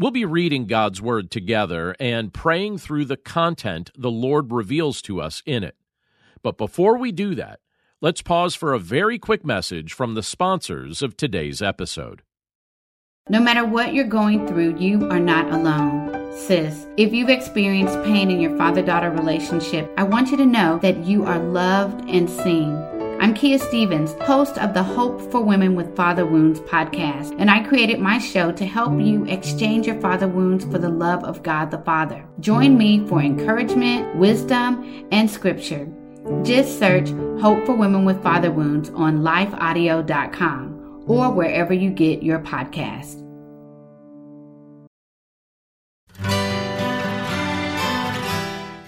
We'll be reading God's Word together and praying through the content the Lord reveals to us in it. But before we do that, let's pause for a very quick message from the sponsors of today's episode. No matter what you're going through, you are not alone. Sis, if you've experienced pain in your father daughter relationship, I want you to know that you are loved and seen. I'm Kia Stephens, host of the Hope for Women with Father Wounds podcast, and I created my show to help you exchange your father wounds for the love of God the Father. Join me for encouragement, wisdom, and scripture. Just search Hope for Women with Father Wounds on lifeaudio.com or wherever you get your podcast.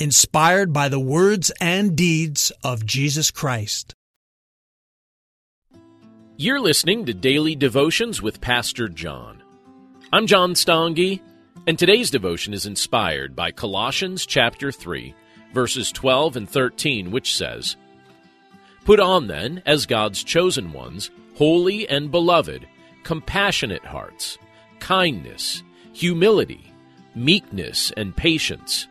inspired by the words and deeds of Jesus Christ. You're listening to Daily Devotions with Pastor John. I'm John Stange, and today's devotion is inspired by Colossians chapter 3, verses 12 and 13, which says, Put on then, as God's chosen ones, holy and beloved, compassionate hearts, kindness, humility, meekness, and patience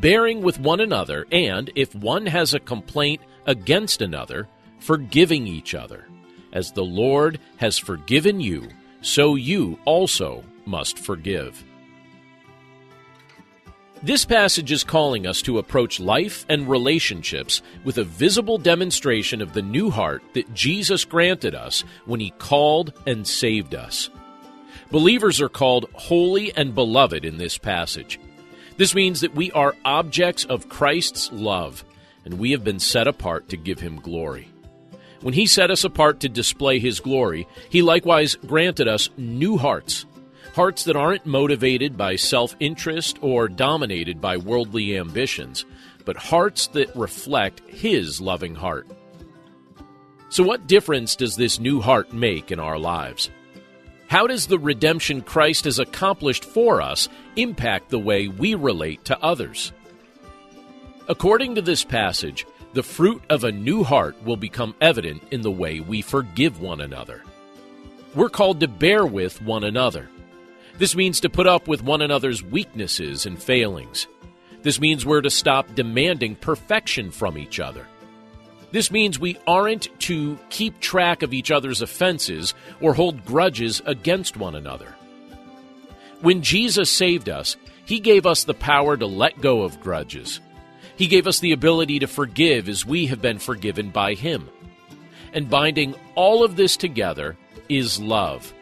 bearing with one another, and if one has a complaint against another, forgiving each other. As the Lord has forgiven you, so you also must forgive. This passage is calling us to approach life and relationships with a visible demonstration of the new heart that Jesus granted us when He called and saved us. Believers are called holy and beloved in this passage. This means that we are objects of Christ's love, and we have been set apart to give him glory. When he set us apart to display his glory, he likewise granted us new hearts, hearts that aren't motivated by self interest or dominated by worldly ambitions, but hearts that reflect his loving heart. So, what difference does this new heart make in our lives? How does the redemption Christ has accomplished for us impact the way we relate to others? According to this passage, the fruit of a new heart will become evident in the way we forgive one another. We're called to bear with one another. This means to put up with one another's weaknesses and failings. This means we're to stop demanding perfection from each other. This means we aren't to keep track of each other's offenses or hold grudges against one another. When Jesus saved us, he gave us the power to let go of grudges. He gave us the ability to forgive as we have been forgiven by him. And binding all of this together is love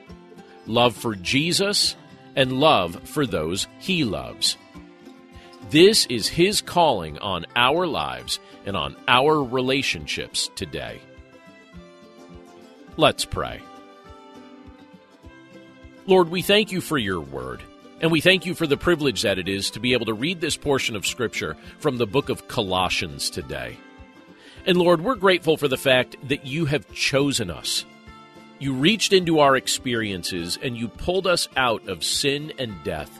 love for Jesus and love for those he loves. This is His calling on our lives and on our relationships today. Let's pray. Lord, we thank you for your word, and we thank you for the privilege that it is to be able to read this portion of Scripture from the book of Colossians today. And Lord, we're grateful for the fact that you have chosen us. You reached into our experiences and you pulled us out of sin and death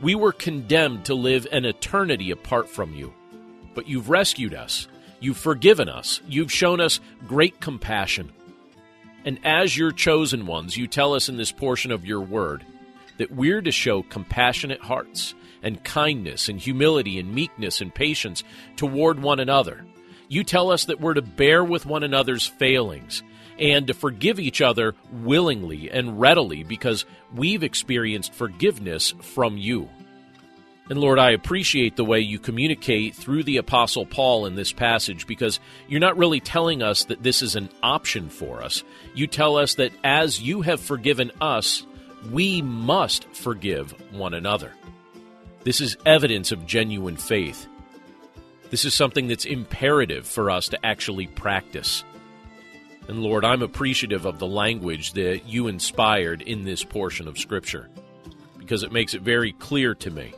we were condemned to live an eternity apart from you. But you've rescued us. You've forgiven us. You've shown us great compassion. And as your chosen ones, you tell us in this portion of your word that we're to show compassionate hearts and kindness and humility and meekness and patience toward one another. You tell us that we're to bear with one another's failings and to forgive each other willingly and readily because we've experienced forgiveness from you. And Lord, I appreciate the way you communicate through the Apostle Paul in this passage because you're not really telling us that this is an option for us. You tell us that as you have forgiven us, we must forgive one another. This is evidence of genuine faith. This is something that's imperative for us to actually practice. And Lord, I'm appreciative of the language that you inspired in this portion of Scripture because it makes it very clear to me.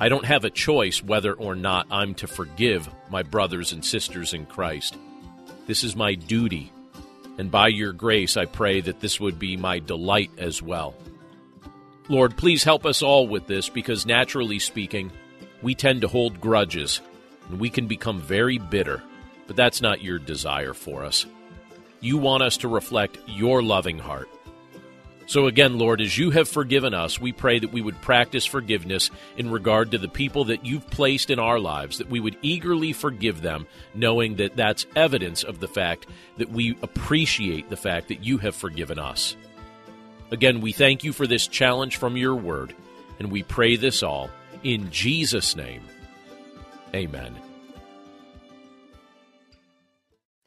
I don't have a choice whether or not I'm to forgive my brothers and sisters in Christ. This is my duty, and by your grace, I pray that this would be my delight as well. Lord, please help us all with this because, naturally speaking, we tend to hold grudges and we can become very bitter, but that's not your desire for us. You want us to reflect your loving heart. So, again, Lord, as you have forgiven us, we pray that we would practice forgiveness in regard to the people that you've placed in our lives, that we would eagerly forgive them, knowing that that's evidence of the fact that we appreciate the fact that you have forgiven us. Again, we thank you for this challenge from your word, and we pray this all in Jesus' name. Amen.